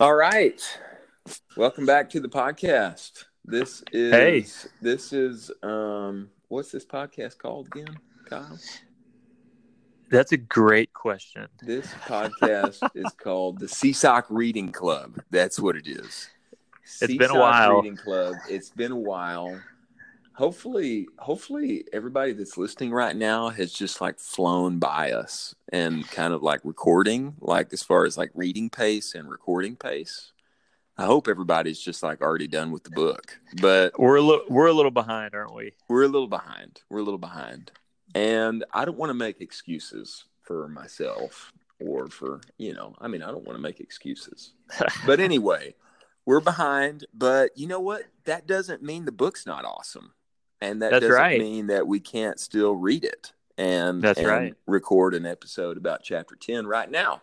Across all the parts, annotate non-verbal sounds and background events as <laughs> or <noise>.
All right. Welcome back to the podcast. This is Hey. this is um what's this podcast called again, Kyle? That's a great question. This podcast <laughs> is called the CSOC Reading Club. That's what it is. It's been a while. Reading Club. It's been a while. Hopefully, hopefully everybody that's listening right now has just like flown by us and kind of like recording, like as far as like reading pace and recording pace. I hope everybody's just like already done with the book. But We're a little we're a little behind, aren't we? we're a little behind. We're a little behind. And I don't want to make excuses for myself or for, you know, I mean, I don't want to make excuses. But <laughs> anyway, we're behind. But you know what? That doesn't mean the book's not awesome. And that That's doesn't right. mean that we can't still read it and, That's and right. record an episode about chapter 10 right now.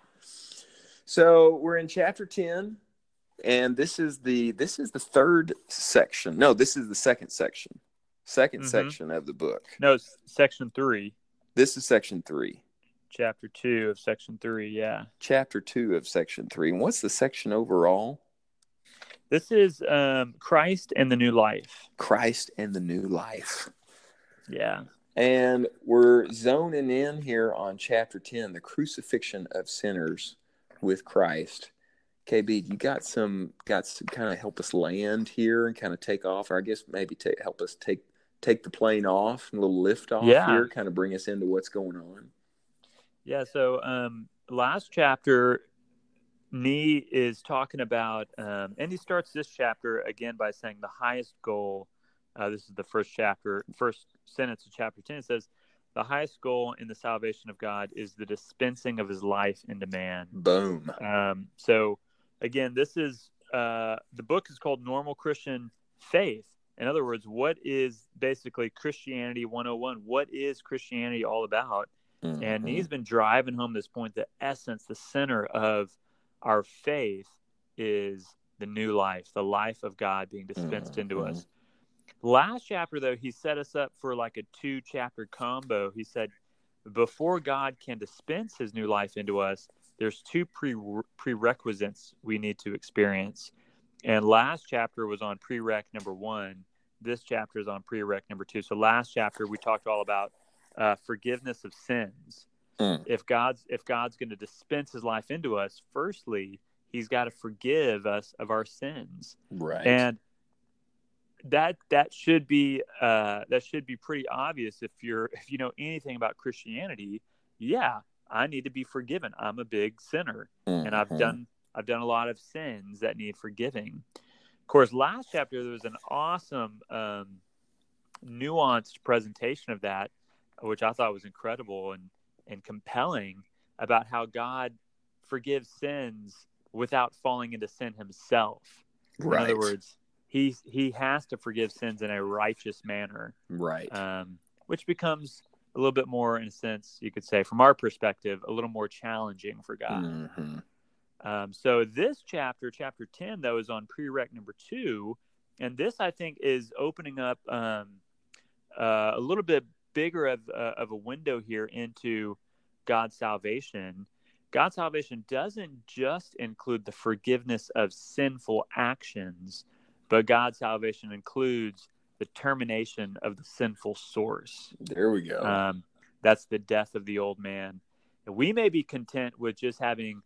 So we're in chapter 10 and this is the this is the third section. No, this is the second section. 2nd Mhm. section of the book. No, it's section three, This is section 3. chapter two of section three. Yeah, Chapter 2 of section 3. And what's the section overall? This is um, Christ and the new life. Christ and the new life. Yeah, And we're zoning in here on chapter 10, the crucifixion of sinners with Christ. KB, you got some got to kind of help us land here and kind of take off, or I guess maybe take help us take take the plane off, and a little lift off Yeah. here, kind of bring us into what's going on. yeah. So um, last chapter, Nee is talking about, um, and he starts this chapter again by saying the highest goal. Uh, this is the first chapter, first sentence of chapter ten. It says, "The highest goal in the salvation of God is the dispensing of His life into man." Boom. Um, so, again, this is uh, the book is called Normal Christian Faith. In other words, what is basically Christianity 101? What is Christianity all about? And Mhm. he's been driving home this point the essence, the center of our faith is the new life, the life of God being dispensed into Mhm. us. Last chapter, though, he set us up for like a two chapter combo. He said, before God can dispense his new life into us, there's two pre- prerequisites we need to experience. And last chapter was on prereq number one. This chapter is on prereq number two. So last chapter we talked all about uh, forgiveness of sins. Mm. If God's if God's going to dispense His life into us, firstly He's got to forgive us of our sins, right. and that that should be uh, that should be pretty obvious if you're if you know anything about Christianity. Yeah, I need to be forgiven. I'm a big sinner and I've Mhm. done I've done a lot of sins that need forgiving. Of course, last chapter there was an awesome, um, nuanced presentation of that, which I thought was incredible and and compelling about how God forgives sins without falling into sin Himself. right. In other words, He He has to forgive sins in a righteous manner right. um, which becomes a little bit more, in a sense, you could say, from our perspective, a little more challenging for God. Mhm. Um, so this chapter, chapter ten, though, is on prereq number two, and this I think is opening up um, uh, a little bit bigger of uh, of a window here into God's salvation. God's salvation doesn't just include the forgiveness of sinful actions, but God's salvation includes the termination of the sinful source. There we go. Um, that's the death of the old man. We may be content with just having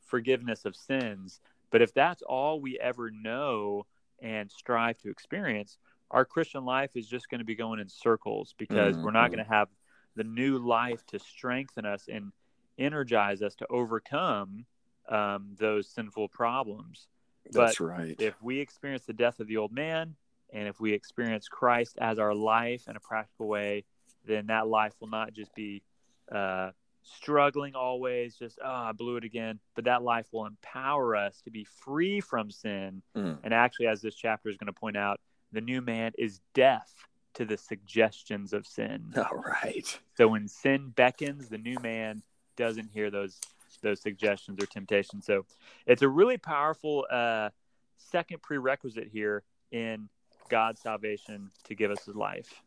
forgiveness of sins, but if that's all we ever know and strive to experience, our Christian life is just going to be going in circles because we're not Mhm. going to have the new life to strengthen us and energize us to overcome um, those sinful problems. That's but right. If we experience the death of the old man, and if we experience Christ as our life in a practical way, then that life will not just be uh, struggling always, just, oh, I blew it again. But that life will empower us to be free from sin. Mm. And actually, as this chapter is going to point out, the new man is deaf to the suggestions of sin. <laughs> All right. So when sin beckons, the new man doesn't hear those those suggestions or temptations. So it's a really powerful uh, second prerequisite here in God's salvation to give us His life.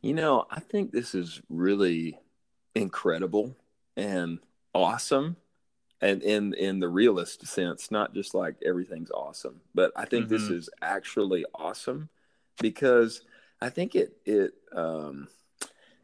You know, I think this is really incredible and awesome and in in the realist sense, not just like everything's awesome, but I think this Mhm. is actually awesome because I think it it um,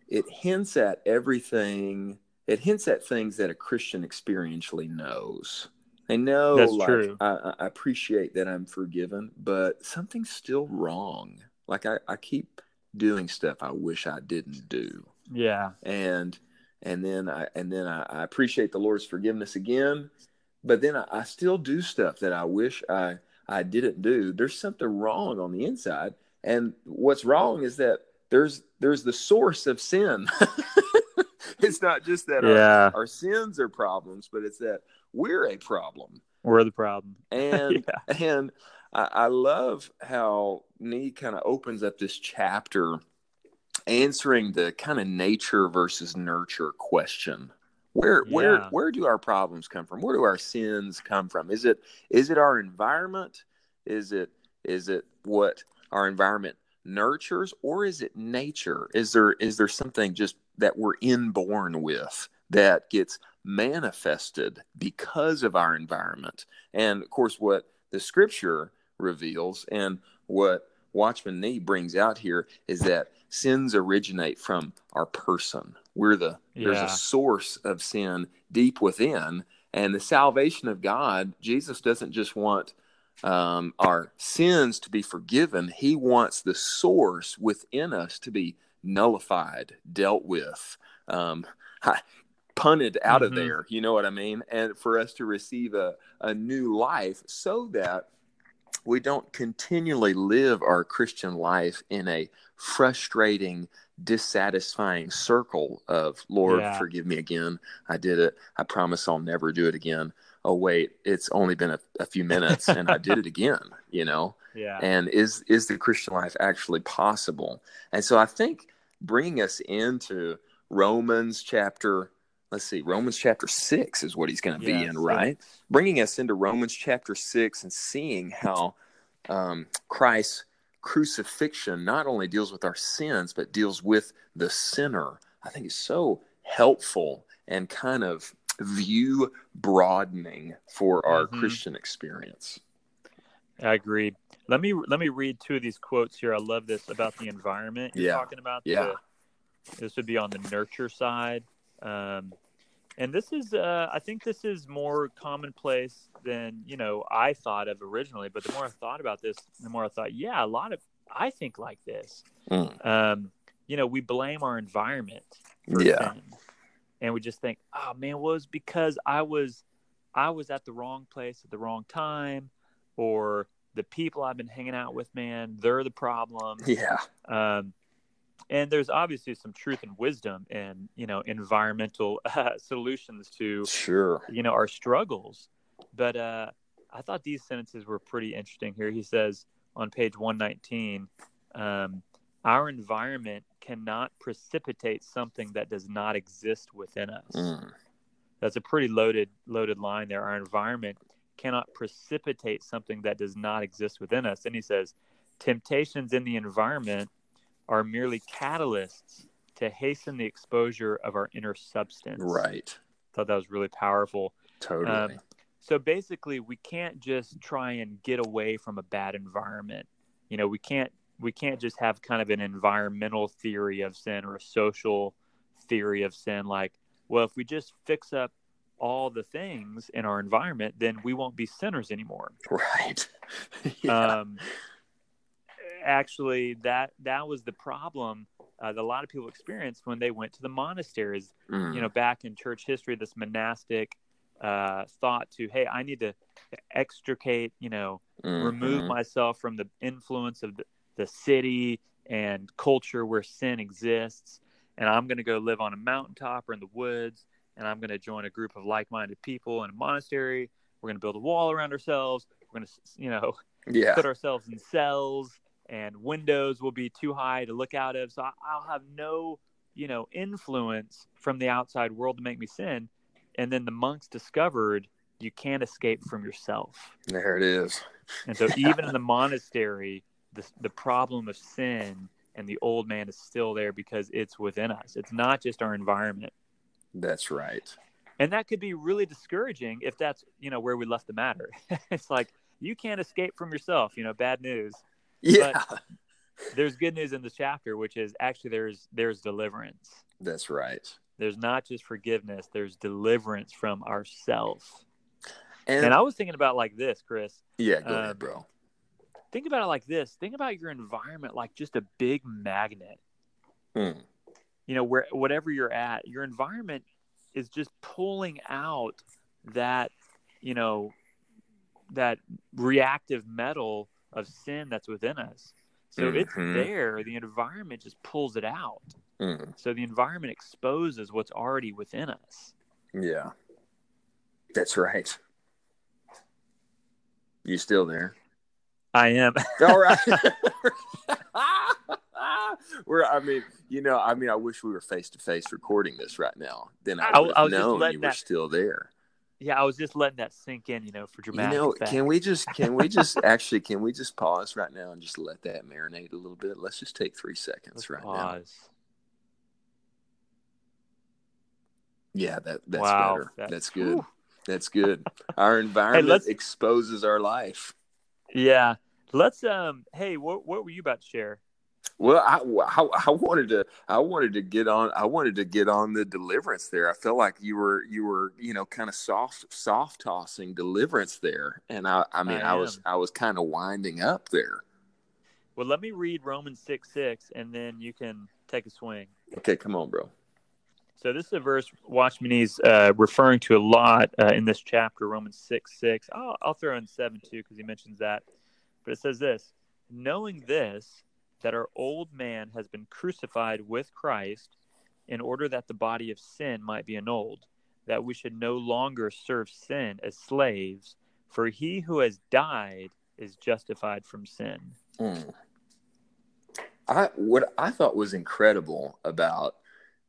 it hints at everything. It hints at things that a Christian experientially knows. i know, That's like, true. I, I appreciate that I'm forgiven, but something's still wrong. Like I, I keep doing stuff I wish I didn't do Yeah. and and then I and then I, I appreciate the Lord's forgiveness again, but then I, I still do stuff that I wish I I didn't do. There's something wrong on the inside, and what's wrong is that there's there's the source of sin. <laughs> it's not just that Yeah. our, our sins are problems, but it's that we're a problem. We're the problem. <laughs> And yeah. and I, I love how Nee kind of opens up this chapter answering the kind of nature versus nurture question. Where where where do our problems come from? Where do our sins come from? Is it is it our environment? Is it is it what our environment nurtures or is it nature? Is there is there something just that we're inborn with that gets manifested because of our environment? And of course what the scripture reveals and what Watchman Nee brings out here is that sins originate from our person. We're the there's a source of sin deep within, and the salvation of God. Jesus doesn't just want um, our sins to be forgiven; He wants the source within us to be nullified, dealt with, um, <laughs> punted out of Mhm. there. You know what I mean? And for us to receive a, a new life, so that we don't continually live our Christian life in a frustrating, dissatisfying circle of, Lord, Yeah. forgive me again. I did it. I promise I'll never do it again. Oh, wait, it's only been a, a few minutes and I did it again, <laughs> you know? Yeah. And is, is the Christian life actually possible? And so I think bringing us into Romans chapter, let's see, Romans chapter six is what he's going to be Yeah, in, right? bringing us into Romans chapter 6 and seeing how um, Christ's crucifixion not only deals with our sins, but deals with the sinner, I think is so helpful and kind of view broadening for our Mhm. Christian experience. I agree. Let me let me read two of these quotes here. I love this about the environment you're Yeah. talking about. Yeah. The- this would be on the nurture side. Um, and this is uh, I think this is more commonplace than, you know, I thought of originally, but the more I thought about this, the more I thought, yeah, a lot of I think like this. Mm. Um, you know, we blame our environment for Yeah. And we just think, oh man, well, it's because I was I was at the wrong place at the wrong time, or the people I've been hanging out with, man, they're the problem. Yeah. Um, and there's obviously some truth and wisdom in you know environmental uh, <laughs> solutions to Sure. you know our struggles. But uh, I thought these sentences were pretty interesting. Here he says on page 119, um, our environment cannot precipitate something that does not exist within us Mm. that's a pretty loaded loaded line there our environment cannot precipitate something that does not exist within us and he says temptations in the environment are merely catalysts to hasten the exposure of our inner substance Right. thought that was really powerful Totally. Um, so basically we can't just try and get away from a bad environment you know we can't we can't just have kind of an environmental theory of sin or a social theory of sin like well if we just fix up all the things in our environment then we won't be sinners anymore right. <laughs> yeah. um, actually that that was the problem uh, that a lot of people experienced when they went to the monasteries Mm. you know back in church history this monastic uh, thought to hey i need to extricate you know remove Mhm. myself from the influence of the, the city and culture where sin exists and i'm going to go live on a mountaintop or in the woods and i'm going to join a group of like-minded people in a monastery we're going to build a wall around ourselves we're going to you know yeah. put ourselves in cells and windows will be too high to look out of so i'll have no you know influence from the outside world to make me sin and then the monks discovered you can't escape from yourself There it is. and so <laughs> even in the monastery the, the problem of sin and the old man is still there because it's within us it's not just our environment That's right. and that could be really discouraging if that's you know where we left the matter. <laughs> it's like you can't escape from yourself. You know, bad news. Yeah, There's good news in this chapter, which is actually there's there's deliverance. that's right. There's not just forgiveness. There's deliverance from ourself. And, And I was thinking about like this, Chris. yeah, go uh, ahead, bro. Think about it like this. Think about your environment like just a big magnet. Hmm. you know where whatever you're at your environment is just pulling out that you know that reactive metal of sin that's within us so it's Mhm. there the environment just pulls it out Hmm. so the environment exposes what's already within us Yeah, that's right. You still there? i am <laughs> All right. <laughs> We're, I mean, you know, I mean, I wish we were face to face recording this right now. Then I I- would I was known you were still there. Yeah i was just letting that sink in you know for dramatic. You know, effect. can we just, can we just <laughs> actually, can we just pause right now and just let that marinate a little bit? Let's just take three seconds Let's right now. pause. Yeah, that that's Wow, better. that- that's good. whew. That's good. Our <laughs> environment let's- exposes our life. yeah let's um hey what what were you about to share Well, I, I, I wanted to I wanted to get on I wanted to get on the deliverance there. I felt like you were you were you know kind of soft soft tossing deliverance there, and I I mean I I, was. I was kind of winding up there. well let me read romans 6 6 and then you can take a swing Okay, come on, bro. So this is a verse Watchman uh, referring to a lot uh, in this chapter, Romans 6, 6. I'll, I'll throw in 7 too because he mentions that. But it says this, knowing this, that our old man has been crucified with Christ in order that the body of sin might be annulled, that we should no longer serve sin as slaves, for he who has died is justified from sin. Mm. I what I thought was incredible about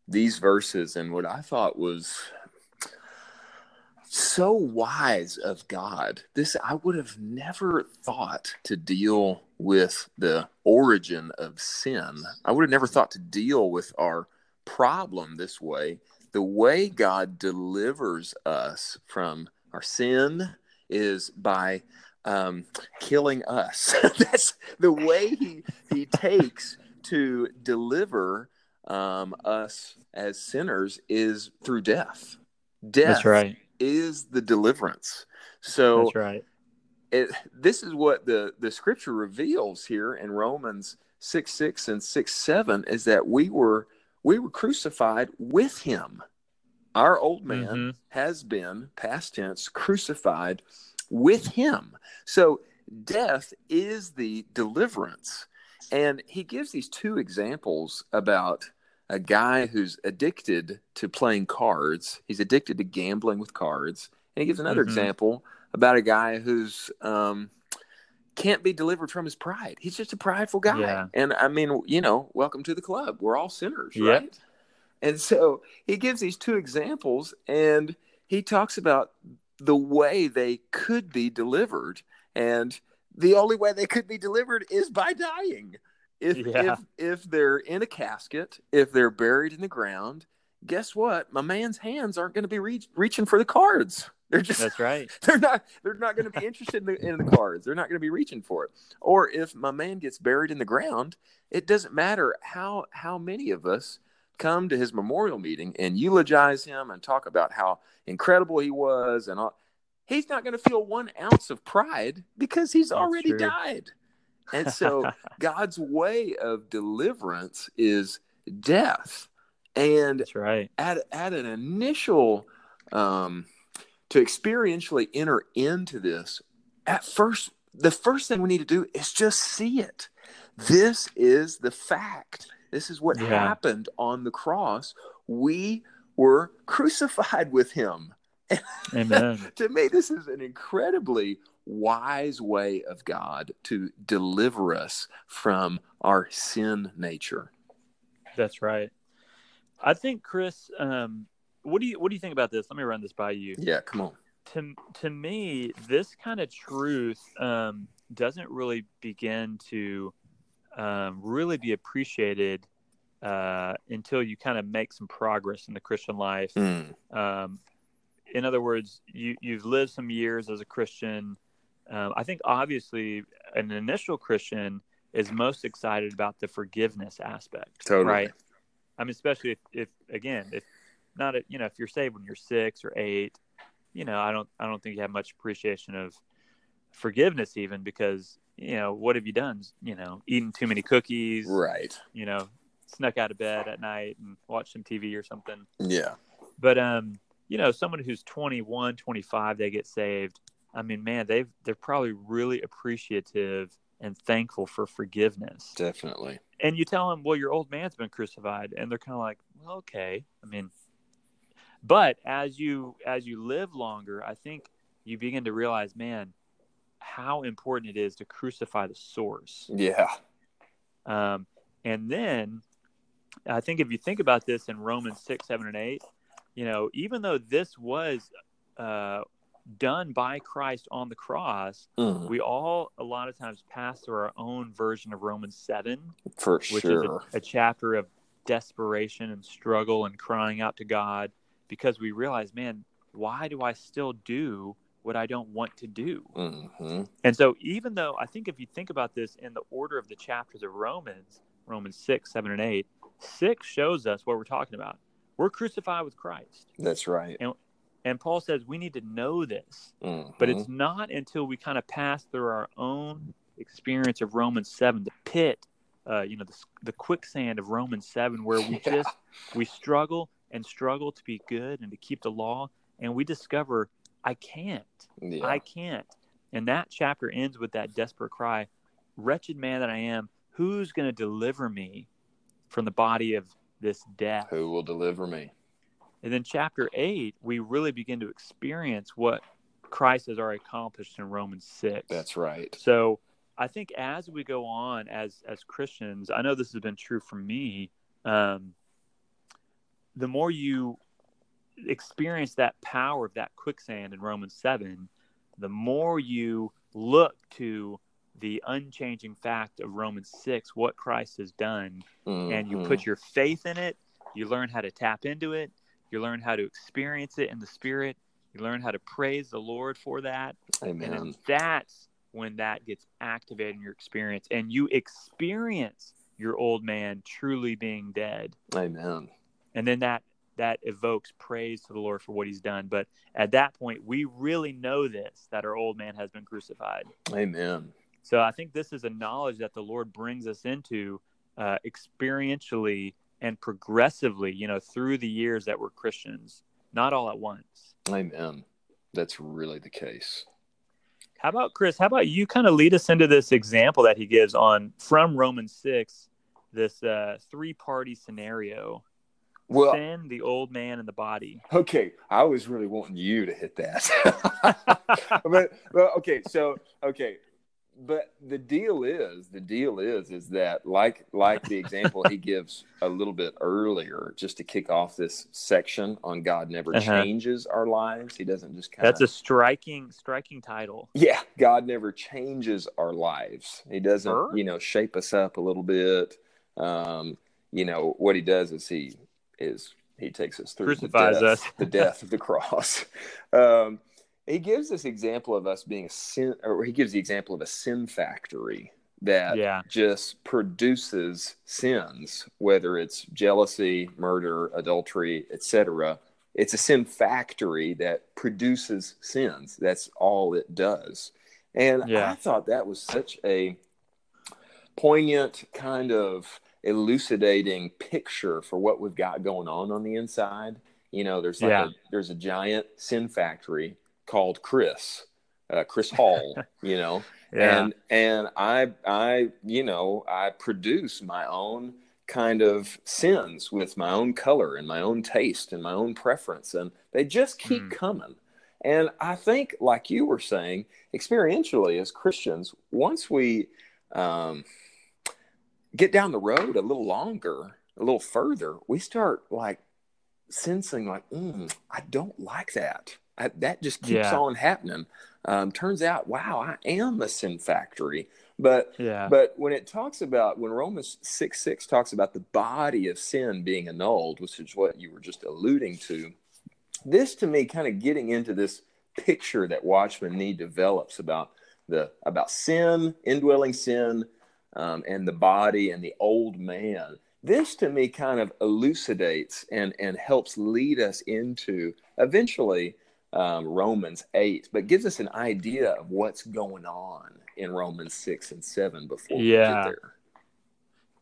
these verses and what I thought was so wise of God. This I would have never thought to deal with the origin of sin. I would have never thought to deal with our problem this way. The way God delivers us from our sin is by um, killing us. <laughs> That's the way he he takes to deliver um, us as sinners is through death. Death That's right. Is the deliverance. So That's right. it, this is what the the scripture reveals here in Romans six six and six seven is that we were we were crucified with him. Our old man Mhm. has been past tense crucified with him. So death is the deliverance. And he gives these two examples about a guy who's addicted to playing cards. He's addicted to gambling with cards. And he gives another Mhm. example about a guy who's um, can't be delivered from his pride. He's just a prideful guy. Yeah. And I mean, you know, welcome to the club. We're all sinners, Yep. right? And so he gives these two examples and he talks about the way they could be delivered. And the only way they could be delivered is by dying. If, Yeah. if if they're in a casket, if they're buried in the ground, guess what? My man's hands aren't going to be reach, reaching for the cards. They're just That's right. <laughs> they're not they're not going to be interested in the, in the cards. They're not going to be reaching for it. Or if my man gets buried in the ground, it doesn't matter how how many of us come to his memorial meeting and eulogize him and talk about how incredible he was and all. He's not going to feel one ounce of pride because he's That's already true. died. And so <laughs> God's way of deliverance is death. And That's right. at at an initial um, to experientially enter into this at first the first thing we need to do is just see it this is the fact this is what Yeah. happened on the cross we were <laughs> crucified with him <laughs> Amen. to me this is an incredibly wise way of god to deliver us from our sin nature That's right. I think Chris, um, what do you what do you think about this? Let me run this by you. yeah come on To to me, this kind of truth um, doesn't really begin to um, really be appreciated uh, until you kind of make some progress in the Christian life. Mm, Um, in other words, you you've lived some years as a Christian. Um, I think obviously an initial Christian is most excited about the forgiveness aspect, Totally. right? I mean, especially if, if again, if not, a, you know, if you're saved when you're six or eight, you know, I don't, I don't think you have much appreciation of forgiveness, even because you know, what have you done? You know, eaten too many cookies, Right. you know, snuck out of bed at night and watched some TV or something. Yeah. But um, you know, someone who's 21, 25, they get saved. I mean, man, they've they're probably really appreciative and thankful for forgiveness. Definitely. And you tell them, "Well, your old man's been crucified." And they're kind of like, "Well, okay." I mean, but as you as you live longer, I think you begin to realize, man, how important it is to crucify the source. Yeah. Um, and then I think if you think about this in Romans 6, 7, and 8, you know, even though this was uh, done by Christ on the cross, Mhm. we all a lot of times pass through our own version of Romans 7, For which sure. is a, a chapter of desperation and struggle and crying out to God because we realize, man, why do I still do what I don't want to do? hmm And so, even though I think if you think about this in the order of the chapters of Romans, Romans 6, 7, and 8, 6 shows us what we're talking about. We're crucified with Christ. That's right. And Paul says we need to know this. Mhm. But it's not until we kind of pass through our own experience of Romans 7, the pit, uh, you know, the, the quicksand of Romans 7, where we <laughs> Yeah. just, we struggle and struggle to be good and to keep the law. And we discover, I can't. yeah. I can't. And that chapter ends with that desperate cry Wretched man that I am, who's going to deliver me from the body of this death? Who will deliver me? And then chapter 8, we really begin to experience what Christ has already accomplished in Romans 6. That's right. So I think as we go on as as Christians, I know this has been true for me. Um, the more you experience that power of that quicksand in Romans seven, the more you look to the unchanging fact of Romans six, what Christ has done, and you put your faith in it. You learn how to tap into it. You learn how to experience it in the Spirit. You learn how to praise the Lord for that. And Amen. then that's when that gets activated in your experience and you experience your old man truly being dead. Amen. And then that that evokes praise to the Lord for what he's done. But at that point, we really know this that our old man has been crucified. Amen. So I think this is a knowledge that the Lord brings us into uh, experientially and progressively, you know, through the years that we're Christians, not all at once. Amen. That's really the case. How about Chris? How about you kind of lead us into this example that he gives on from Romans six, this uh, three party scenario: Well, sin, the old man, and the body. okay. I was really wanting you to hit that. <laughs> but, but okay, so okay. But the deal is, the deal is, is that like like the example he gives a little bit earlier, just to kick off this section on God never Uh-huh. changes our lives. He doesn't just kind That's a striking, striking title. Yeah, God never changes our lives. He doesn't, Sure. you know, shape us up a little bit. Um, you know, what he does is he is he takes us through Crucifies the death, us. the death of the cross. <laughs> Um, he gives this example of us being a sin, or he gives the example of a sin factory that Yeah. just produces sins, whether it's jealousy, murder, adultery, etc. It's a sin factory that produces sins. That's all it does. And Yeah. I thought that was such a poignant kind of elucidating picture for what we've got going on on the inside. You know, there's like Yeah. a, there's a giant sin factory called Chris, uh, Chris Hall. <laughs> you know, Yeah. and and I I you know I produce my own kind of sins with my own color and my own taste and my own preference, and they just keep Mm. coming. And I think, like you were saying, experientially as Christians, once we um, get down the road a little longer, a little further, we start like sensing like, mm, I don't like that. I, that just keeps Yeah. on happening. Um, turns out, wow, I am a sin factory. But yeah. but when it talks about when Romans six six talks about the body of sin being annulled, which is what you were just alluding to, this to me kind of getting into this picture that Watchman Nee develops about the about sin, indwelling sin, um, and the body and the old man. This to me kind of elucidates and and helps lead us into eventually um, Romans eight, but gives us an idea of what's going on in Romans six and seven before Yeah. we get there.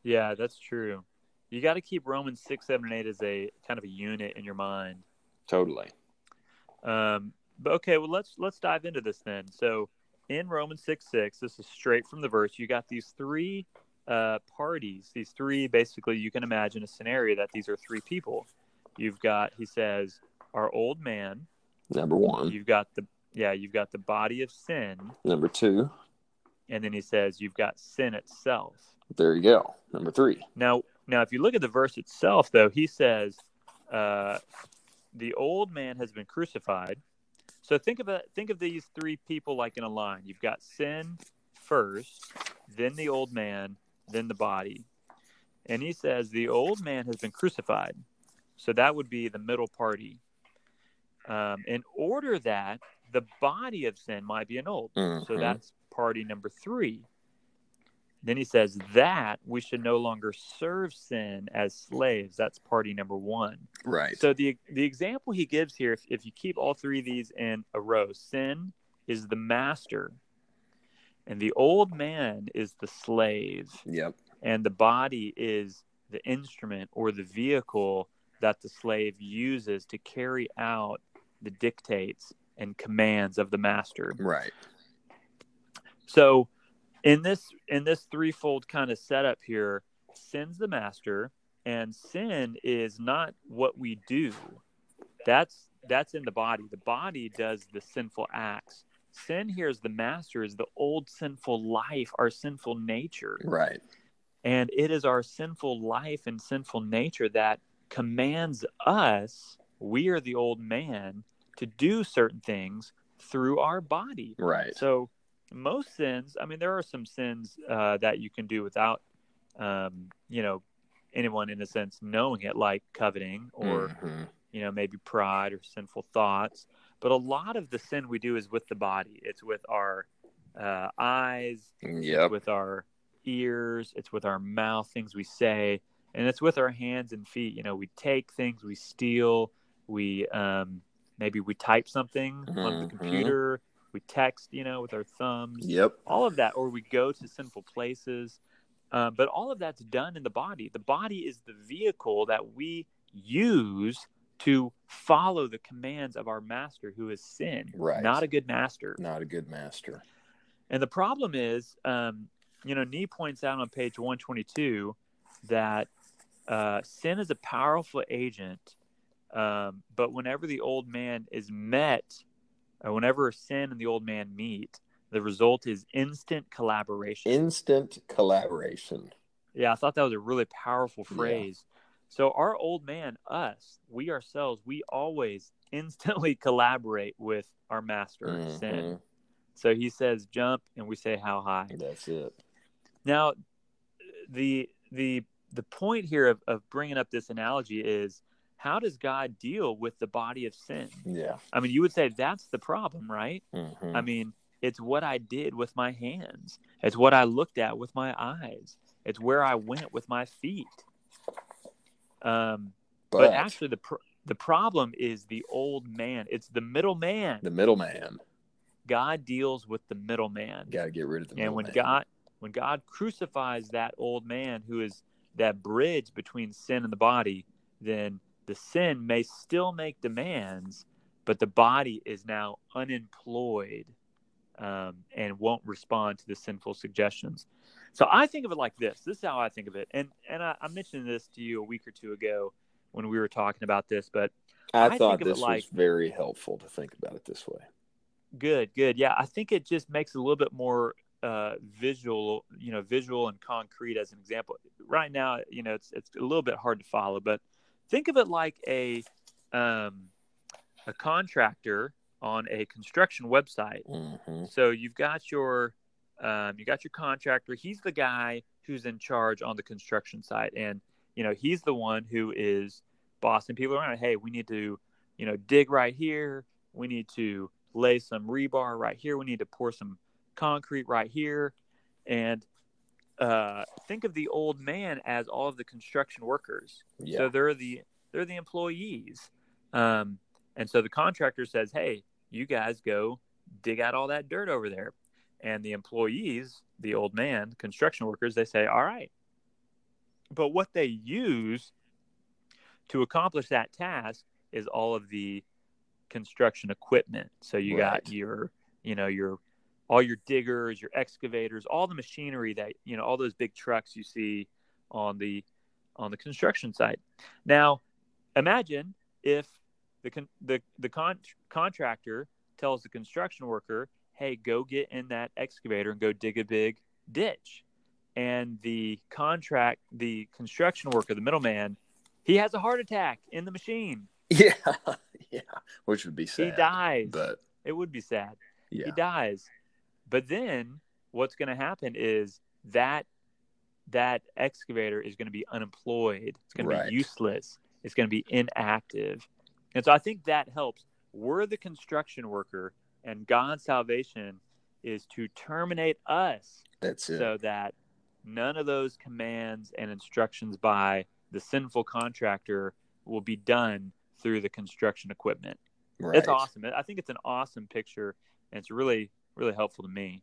Yeah, that's true. You got to keep Romans six, seven, and eight as a kind of a unit in your mind. Totally. Um, but okay, well let's let's dive into this then. So in Romans six six, this is straight from the verse. You got these three uh, parties. These three basically, you can imagine a scenario that these are three people. You've got, he says, our old man. Number one. You've got the yeah, you've got the body of sin, Number two. and then he says you've got sin itself. There you go. Number three. Now, now, if you look at the verse itself, though, he says, uh, "The old man has been crucified." So think of it. Think of these three people like in a line. You've got sin first, then the old man, then the body. And he says the old man has been crucified. So that would be the middle party. Um, in order that the body of sin might be annulled. So Mhm. that's party number three. Then he says that we should no longer serve sin as slaves. That's party number one. Right. So the the example he gives here, if, if you keep all three of these in a row, sin is the master, and the old man is the slave, Yep. and the body is the instrument or the vehicle that the slave uses to carry out the dictates and commands of the master. Right. So in this in this threefold kind of setup here, sin's the master, and sin is not what we do. That's that's in the body. The body does the sinful acts. Sin here is the master, is the old sinful life, our sinful nature. Right. And it is our sinful life and sinful nature that commands us, we are the old man, to do certain things through our body. Right. So most sins, I mean, there are some sins uh, that you can do without, um, you know, anyone in a sense knowing it, like coveting or Mhm. you know maybe pride or sinful thoughts. But a lot of the sin we do is with the body. It's with our uh, eyes, Yep. with our ears, it's with our mouth, things we say, and it's with our hands and feet. You know, we take things, we steal, we um, maybe we type something on the Mhm. computer, we text, you know, with our thumbs, Yep. all of that, or we go to sinful places. Um, but all of that's done in the body. The body is the vehicle that we use to follow the commands of our master, who is sin, Right. not a good master. Not a good master. And the problem is, um, you know, Nee points out on page 122 that uh, sin is a powerful agent, um, but whenever the old man is met, or whenever sin and the old man meet, the result is instant collaboration. Instant collaboration. yeah, I thought that was a really powerful Yeah. phrase. So, our old man, us, we ourselves, we always <laughs> instantly collaborate with our master, sin. Mhm. So he says jump, and we say how high. That's it. Now, the the the point here of, of bringing up this analogy is how does God deal with the body of sin? Yeah. I mean, you would say that's the problem, right? Mhm. I mean, it's what I did with my hands. It's what I looked at with my eyes. It's where I went with my feet. Um, but, but actually, the pr- the problem is the old man. It's the middle man. the middleman God deals with the middle man. got to get rid of the and when middleman. God when God crucifies that old man who is that bridge between sin and the body, then the sin may still make demands, but the body is now unemployed um, and won't respond to the sinful suggestions. So I think of it like this. This is how I think of it, and and I, I mentioned this to you a week or two ago when we were talking about this, but I, I thought think of it this like- was very helpful to think about it this way. Good, good. Yeah, I think it just makes it a little bit more uh, visual, you know, visual and concrete as an example. Right now, you know, it's it's a little bit hard to follow, but think of it like a um, a contractor on a construction website. hmm So you've got your um, you got your contractor. He's the guy who's in charge on the construction site, and you know he's the one who is bossing people around. Hey, we need to you know, dig right here. We need to lay some rebar right here. We need to pour some concrete right here. And uh, think of the old man as all of the construction workers. Yeah. So they're the they're the employees. Um, and so the contractor says, "Hey, you guys go dig out all that dirt over there." And the employees, the old man, construction workers, they say, "All right." But what they use to accomplish that task is all of the construction equipment. So you Right. got your, you know, your all your diggers, your excavators, all the machinery that, you know, all those big trucks you see on the on the construction site. Now, imagine if the con- the the con- contractor tells the construction worker, "Hey, go get in that excavator and go dig a big ditch." And the contract the construction worker, the middleman, he has a heart attack in the machine. <laughs> Yeah. <laughs> yeah. Which would be sad. he dies. But it would be sad. yeah. He dies. But then what's going to happen is that that excavator is going to be unemployed. It's going to be useless. It's going to be inactive. And so I think that helps. We're the construction worker, and God's salvation is to terminate us That's it. so that none of those commands and instructions by the sinful contractor will be done through the construction equipment. right. It's awesome. I think it's an awesome picture, and it's really, really helpful to me.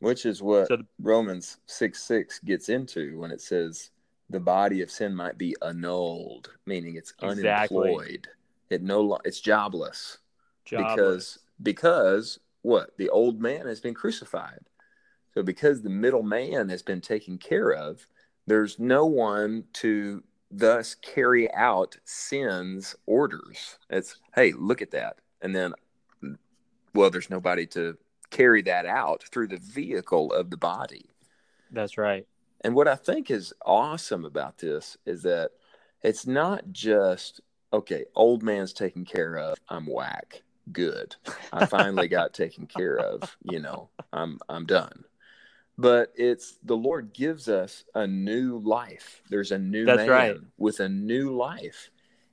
Which is what So the- Romans 6 6 gets into when it says the body of sin might be annulled, meaning it's Exactly. unemployed. It no it's jobless. Jobless. because because what the old man has been crucified so because the middle man has been taken care of there's no one to thus carry out sin's orders it's hey look at that and then well there's nobody to carry that out through the vehicle of the body that's right. and what I think is awesome about this is that it's not just, okay, old man's taken care of. I'm whack. Good. I finally got <laughs> taken care of. You know, I'm I'm done. But it's the Lord gives us a new life. There's a new That's man right. with a new life.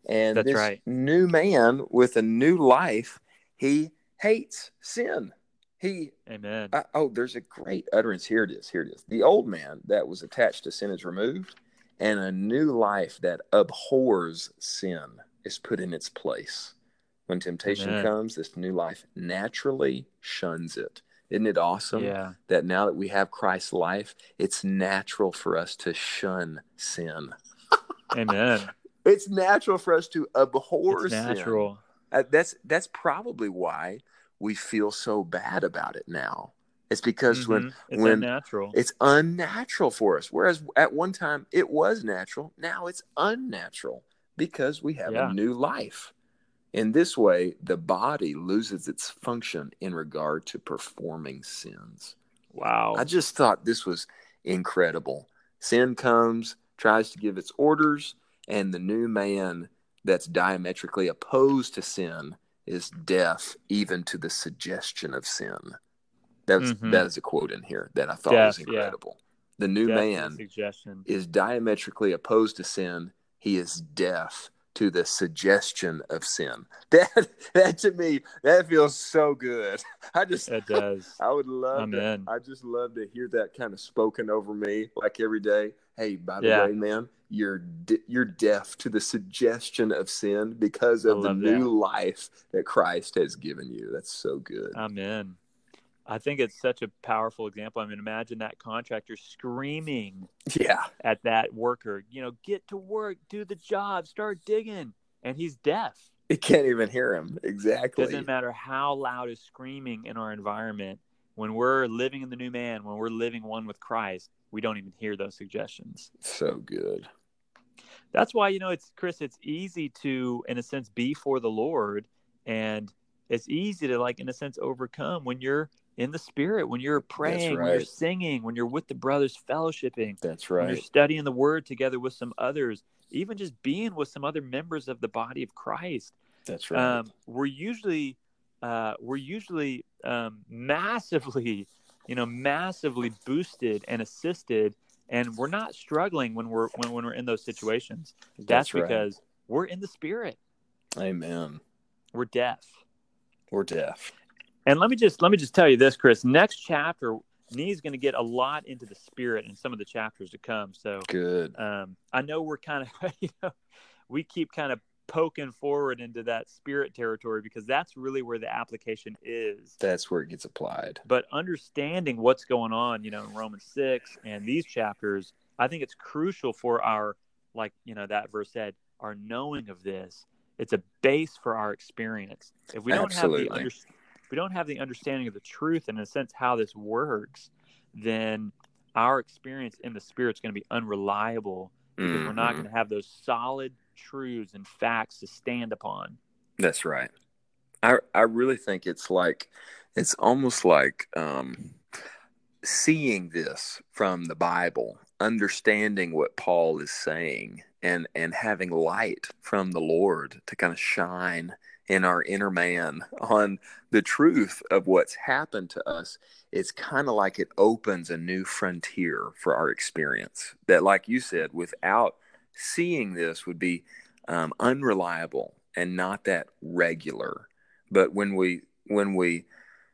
And That's this right. new man with a new life, he hates sin. He Amen. uh, oh, there's a great utterance. Here it is. Here it is. The old man that was attached to sin is removed, and a new life that abhors sin is put in its place. When temptation Amen. comes, this new life naturally shuns it. Isn't it awesome yeah. that now that we have Christ's life, it's natural for us to shun sin? Amen. <laughs> It's natural for us to abhor it's sin. natural. Uh, that's that's probably why we feel so bad about it now. It's because when Mhm. it's when unnatural. it's unnatural for us. Whereas at one time it was natural, now it's unnatural because we have Yeah. a new life. In this way, the body loses its function in regard to performing sins. wow. I just thought this was incredible. Sin comes, tries to give its orders, and the new man that's diametrically opposed to sin is deaf even to the suggestion of sin. That's Mhm. that is a quote in here that I thought was Deaf, yeah. incredible. The new Definitely man suggestion. is diametrically opposed to sin. He is deaf to the suggestion of sin. <laughs> That that to me that feels so good. <laughs> I just It does. <laughs> I would love Amen. to, I just love to hear that kind of spoken over me like every day. Hey, by the Yeah. way, man, you're de- you're deaf to the suggestion of sin because of the new that. life that Christ has given you. That's so good. Amen. I think it's such a powerful example. I mean, imagine that contractor screaming yeah, at that worker, you know, get to work, do the job, start digging. And he's deaf. it can't even hear him exactly. Doesn't matter how loud is screaming in our environment. When we're living in the new man, when we're living one with Christ, we don't even hear those suggestions. So good. That's why, you know, it's Chris, it's easy to, in a sense, be for the Lord. And it's easy to, like, in a sense, overcome when you're in the spirit, when you're praying, when you're singing, when you're with the brothers fellowshipping, That's right. when you're studying the word together with some others, even just being with some other members of the body of Christ. That's right. Um, we're usually uh, we're usually um, massively, you know, massively boosted and assisted, and we're not struggling when we're when, when we're in those situations. That's, right. because we're in the spirit. Amen. we're deaf. We're deaf. And let me just let me just tell you this, Chris. Next chapter, Nee's going to get a lot into the spirit in some of the chapters to come. So good. Um, I know we're kind of <laughs> you know we keep kind of poking forward into that spirit territory because that's really where the application is. That's where it gets applied. But understanding what's going on, you know, in Romans 6 and these chapters, I think it's crucial for our, like, you know, that verse said, our knowing of this. It's a base for our experience. If we don't Absolutely. have the under, if we don't have the understanding of the truth and in a sense how this works, then our experience in the spirit is going to be unreliable because mm-hmm. we're not mm-hmm. going to have those solid truths and facts to stand upon. That's right. I I really think it's like it's almost like um, seeing this from the Bible, understanding what Paul is saying, and and having light from the Lord to kind of shine in our inner man on the truth of what's happened to us it's kind of like it opens a new frontier for our experience that like you said without seeing this would be um, unreliable and not that regular. But when we when we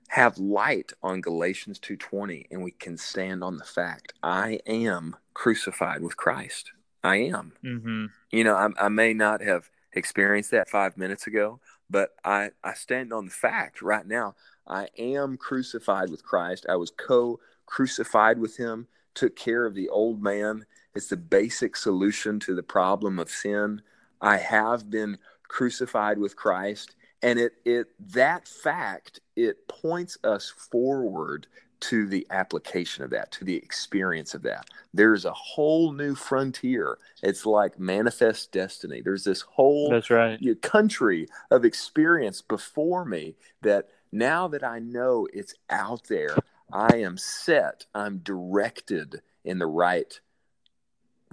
have light on Galatians 2:20 and we can stand on the fact I am crucified with Christ. I am. Mm-hmm. You know, I, I, may not have experienced that five minutes ago, but I, I stand on the fact right now. I am crucified with Christ. I was co crucified with him, took care of the old man, it's the basic solution to the problem of sin. I have been crucified with Christ. And it, it that fact, it points us forward to the application of that, to the experience of that. There's a whole new frontier. It's like manifest destiny. There's this whole That's right. country of experience before me that now that I know it's out there, I am set, I'm directed in the right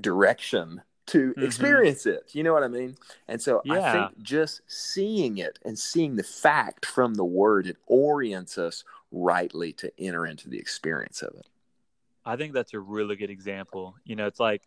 direction to mm-hmm. experience it. You know what I mean? And so yeah. I think just seeing it and seeing the fact from the word, it orients us rightly to enter into the experience of it. I think that's a really good example. You know, it's like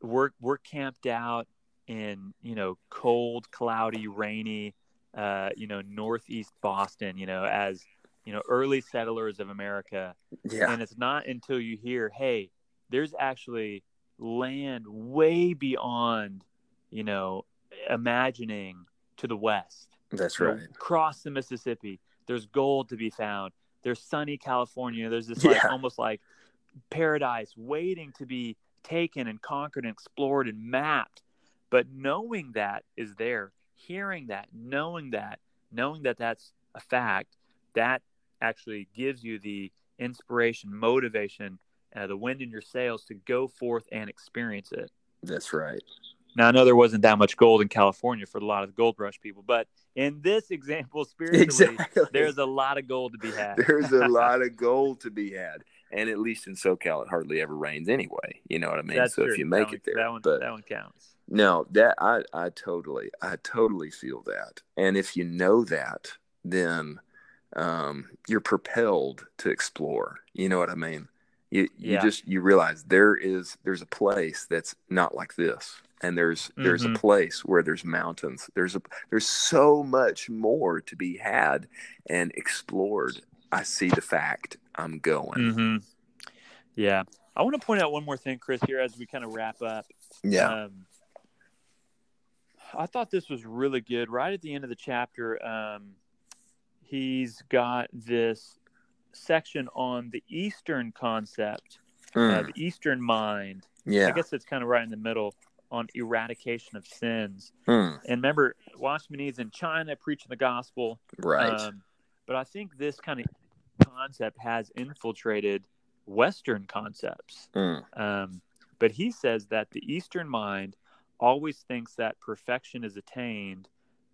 we're we're camped out in, you know, cold, cloudy, rainy, uh, you know, northeast Boston, you know, as you know, early settlers of America. Yeah. And it's not until you hear, hey, there's actually land way beyond, you know, imagining to the west. That's right. Know, cross the Mississippi. There's gold to be found. There's sunny California. There's this like yeah. almost like paradise waiting to be taken and conquered and explored and mapped. But knowing that is there, hearing that, knowing that, knowing that that's a fact, that actually gives you the inspiration, motivation uh, the wind in your sails to go forth and experience it. That's right. Now I know there wasn't that much gold in California for a lot of the gold rush people, but in this example, <laughs> spiritually, exactly. there's a lot of gold to be had. there's a <laughs> lot of gold to be had, and at least in SoCal, it hardly ever rains anyway. You know what I mean? That's so true. if you make that it there, that one, but that one counts. No, that I I totally I totally feel that, and if you know that, then um, you're propelled to explore. You know what I mean? You, you yeah. just you realize there is there's a place that's not like this. And there's there's mm-hmm. a place where there's mountains. There's a there's so much more to be had and explored. I see the fact i'm going. Mm-hmm. yeah. I want to point out one more thing chris here as we kind of wrap up. Yeah. Um, i thought this was really good. Right at the end of the chapter um, he's got this section on the Eastern concept, mm. uh, the Eastern mind. Yeah, I guess it's kind of right in the middle on eradication of sins. Mm. And remember, Watchman is in China preaching the gospel. Right. Um, but I think this kind of concept has infiltrated Western concepts. Mm. Um, but he says that the Eastern mind always thinks that perfection is attained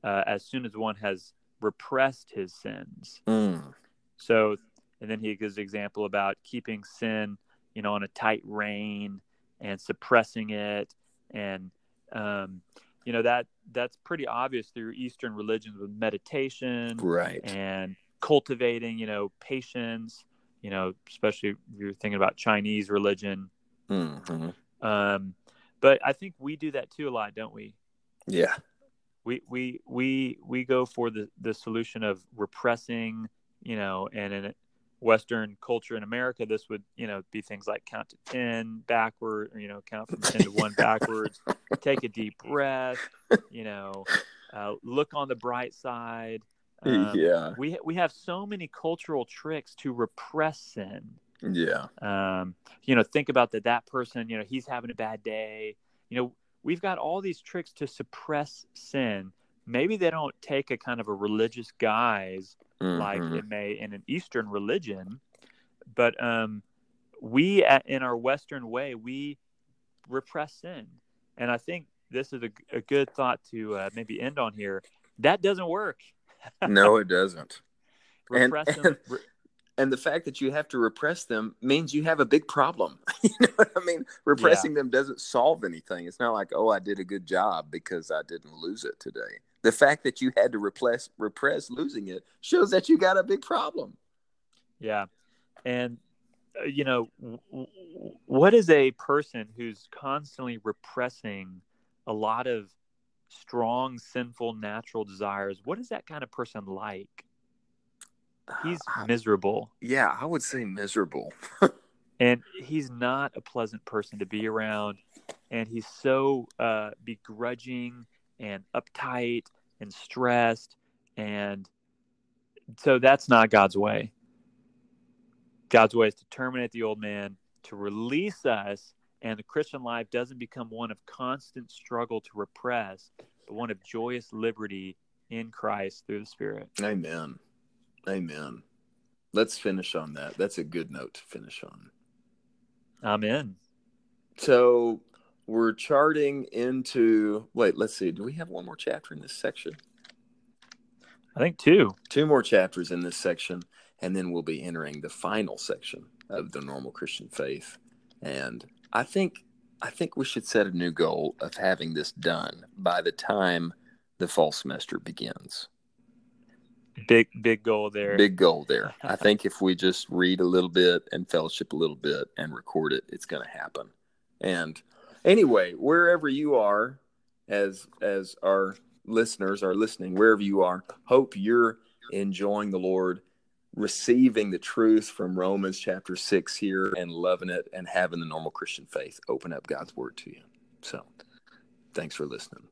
uh, as soon as one has repressed his sins. Mm. So and then he gives an example about keeping sin, you know, on a tight rein and suppressing it, and um, you know that that's pretty obvious through Eastern religions with meditation, right, and cultivating, you know, patience. You know, especially if you're thinking about Chinese religion. Mm-hmm. Um, but I think we do that too a lot, don't we? Yeah. we we we we go for the the solution of repressing, you know, and in Western culture in America, this would you know be things like count to ten backward, or, you know, count from ten to one <laughs> backwards, take a deep breath, you know, uh, look on the bright side. Um, yeah, we we have so many cultural tricks to repress sin. Yeah, um, you know, think about that. That person, you know, he's having a bad day. You know, we've got all these tricks to suppress sin. Maybe they don't take a kind of a religious guise mm-hmm. like it may in an Eastern religion, but um, we at, in our Western way we repress sin, and I think this is a, a good thought to uh, maybe end on here. That doesn't work. <laughs> no, it doesn't. and, and, and, the fact that you have to repress them means you have a big problem. <laughs> you know what I mean? Repressing yeah. them doesn't solve anything. It's not like, oh, I did a good job because I didn't lose it today. The fact that you had to repress repress losing it shows that you got a big problem. Yeah, and uh, you know, w- what is a person who's constantly repressing a lot of strong, sinful, natural desires, what is that kind of person like? He's uh, miserable. Yeah, I would say miserable. <laughs> and he's not a pleasant person to be around. And he's so uh, begrudging and uptight and stressed. And so that's not God's way. God's way is to terminate the old man, to release us and the Christian life doesn't become one of constant struggle to repress, but one of joyous liberty in Christ through the Spirit. Amen. Amen. Let's finish on that. That's a good note to finish on. Amen. So we're charting into wait, let's see. Do we have one more chapter in this section? I think two. Two more chapters in this section, and then we'll be entering the final section of the normal Christian faith. And I think I think we should set a new goal of having this done by the time the fall semester begins. Big big goal there. Big goal there. <laughs> I think if we just read a little bit and fellowship a little bit and record it, it's going to happen. And anyway, wherever you are as as our listeners are listening, wherever you are, hope you're enjoying the Lord receiving the truth from Romans chapter 6 here and loving it and having the normal Christian faith open up God's word to you. So, thanks for listening.